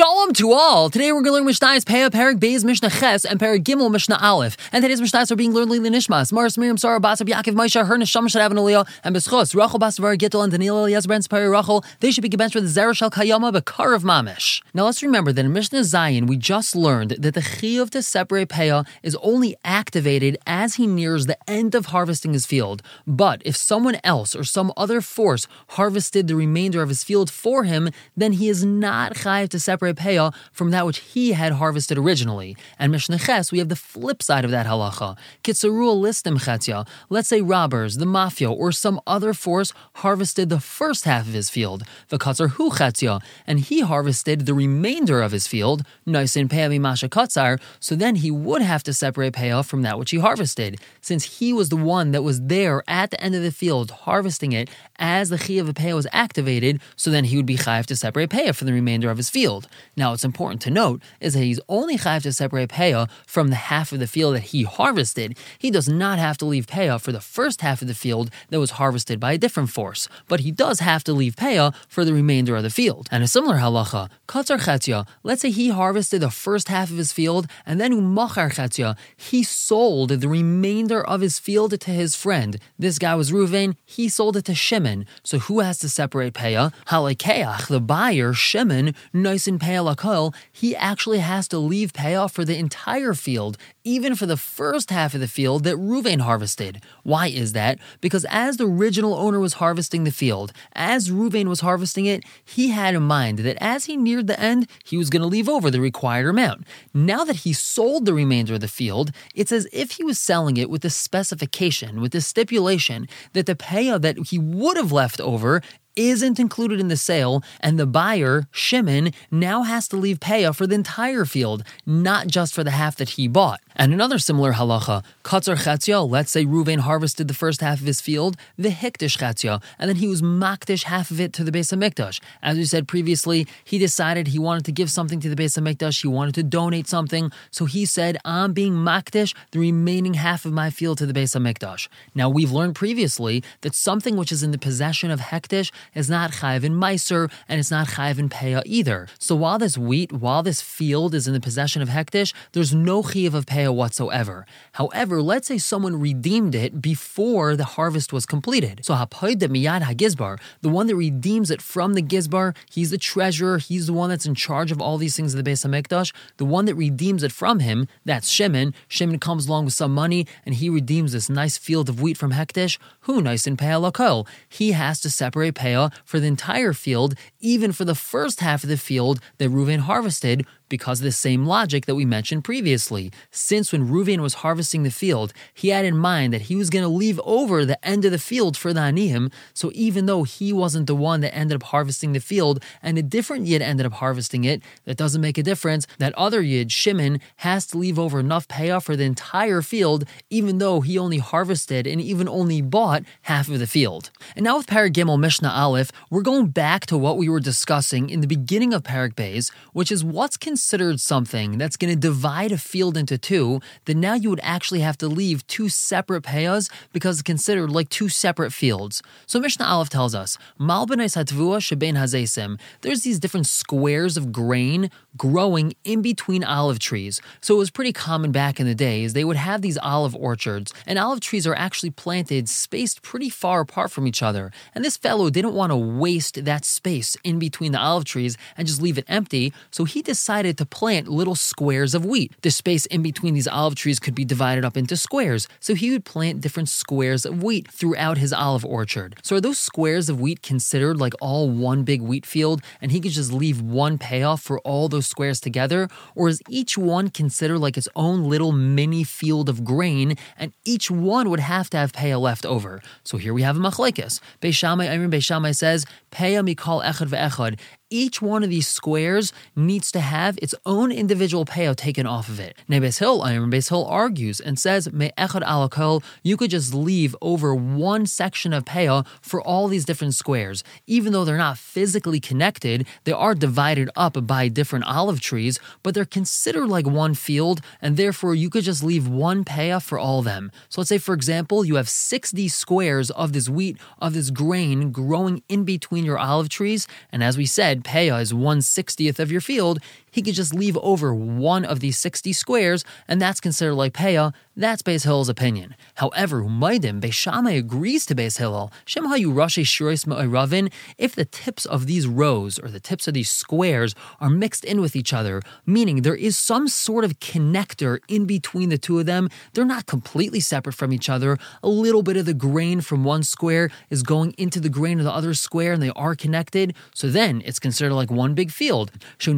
Shalom to all! Today we're going to learn Mishnah's Peah, Perik Beis, Mishnah Ches, and Perik Gimel, Mishnah Aleph. And today's Mishnahs are being learned Lili Nishmas, Mars, Miriam, Sarah, Basab, Yaakov, Maisha, Her, Neshama, Shadav, and Aliyah, and Beschos, Rachel, Basavar, Gittel, and Daniel, Eliezer, Ben, Spari, Rachel. They should be gebenched with Zerah, Shal, Kayama, Bakar of Mamish. Now let's remember that in Mishnah Zayin, we just learned that the Chiyuv to separate Peah is only activated as he nears the end of harvesting his field. But if someone else or some other force harvested the remainder of his field for him, then he is not chayiv to separate Peah from that which he had harvested originally. And Mishnah Ches, we have the flip side of that halacha. Kitzarul listim chetzia. Let's say robbers, the mafia, or some other force harvested the first half of his field. The katzar hu chetzia, and he harvested the remainder of his field. Noisin peami masha katzar. So then he would have to separate peah from that which he harvested, since he was the one that was there at the end of the field harvesting it as the chi of a peah was activated. So then he would be chayiv to separate peah from the remainder of his field. Now, what's important to note is that he's only chayav to separate peah from the half of the field that he harvested. He does not have to leave peah for the first half of the field that was harvested by a different force, but he does have to leave peah for the remainder of the field. And a similar halacha, katzar chetzia, let's say he harvested the first half of his field, and then umachar chetzia, he sold the remainder of his field to his friend. This guy was Ruvain, he sold it to Shimon. So who has to separate peah? Halakeach, the buyer, Shimon, nice and peah lakol, he actually has to leave peah for the entire field, even for the first half of the field that Ruvain harvested. Why is that? Because as the original owner was harvesting the field, as Ruvain was harvesting it, he had in mind that as he neared the end, he was going to leave over the required amount. Now that he sold the remainder of the field, it's as if he was selling it with the specification, with the stipulation that the peah that he would have left over isn't included in the sale, and the buyer, Shimon, now has to leave peah for the entire field, not just for the half that he bought. And another similar halacha, katzar chatzia, let's say Ruvain harvested the first half of his field, the hikdish chatzia, and then he was makdish half of it to the Beis HaMikdash. As we said previously, he decided he wanted to give something to the Beis HaMikdash, he wanted to donate something, so he said, I'm being makdish the remaining half of my field to the Beis HaMikdash. Now, we've learned previously that something which is in the possession of hekdesh is not chayiv in meiser, and it's not chayiv in peah either. So while this wheat, while this field is in the possession of hekdesh, there's no chayiv of peah whatsoever. However, let's say someone redeemed it before the harvest was completed. So hapoid miyad hagizbar, the one that redeems it from the gizbar, he's the treasurer, he's the one that's in charge of all these things of the Beis Hamikdash. The one that redeems it from him, that's Shimon. Shimon comes along with some money and he redeems this nice field of wheat from hekdesh. Who nice in peah lakol? He has to separate peah for the entire field, even for the first half of the field that Reuven harvested, because of the same logic that we mentioned previously. Since when Reuven was harvesting the field, he had in mind that he was going to leave over the end of the field for the Aniyim, so even though he wasn't the one that ended up harvesting the field and a different Yid ended up harvesting it, that doesn't make a difference. That other Yid, Shimon, has to leave over enough peah for the entire field, even though he only harvested and even only bought half of the field. And now with Paragimel Mishnah Aleph, we're going back to what we were discussing in the beginning of Parak Beis, which is what's considered considered something that's going to divide a field into two, then now you would actually have to leave two separate peahs because it's considered like two separate fields. So Mishnah Aleph tells us, Mal hatvua shebein hazesim. There's these different squares of grain growing in between olive trees. So it was pretty common back in the days. They would have these olive orchards, and olive trees are actually planted spaced pretty far apart from each other. And this fellow didn't want to waste that space in between the olive trees and just leave it empty, so he decided to plant little squares of wheat. The space in between these olive trees could be divided up into squares, so he would plant different squares of wheat throughout his olive orchard. So are those squares of wheat considered like all one big wheat field and he could just leave one peah for all those squares together? Or is each one considered like its own little mini field of grain and each one would have to have peah left over? So here we have a machlekes. Beis Shammai, Iron Beis Shammai says, payah mikal echad ve'echad each one of these squares needs to have its own individual peah taken off of it. Nebes Hill, Iron Hill argues and says, Me echad alakol, you could just leave over one section of peah for all these different squares. Even though they're not physically connected, they are divided up by different olive trees, but they're considered like one field, and therefore you could just leave one peah for all of them. So let's say, for example, you have 60 squares of this wheat, of this grain growing in between your olive trees, and as we said, said peah is 1 60th of your field, he could just leave over one of these 60 squares, and that's considered like peah. That's Beis Hillel's opinion. However, Umaidim, Beis Shammai agrees to Beis Hillel. Shem hayu rashi shurais ravin. If the tips of these rows or the tips of these squares are mixed in with each other, meaning there is some sort of connector in between the two of them, they're not completely separate from each other. A little bit of the grain from one square is going into the grain of the other square, and they are connected. So then it's considered like one big field. He's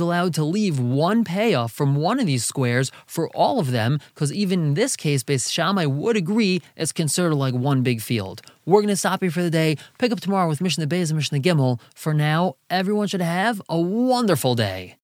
allowed to leave one peah from one of these squares all of them, because even in this case, Beis Shammai would agree it's considered like one big field. We're going to stop here for the day. Pick up tomorrow with Mishnah Beis and Mishnah Gimel. For now, everyone should have a wonderful day.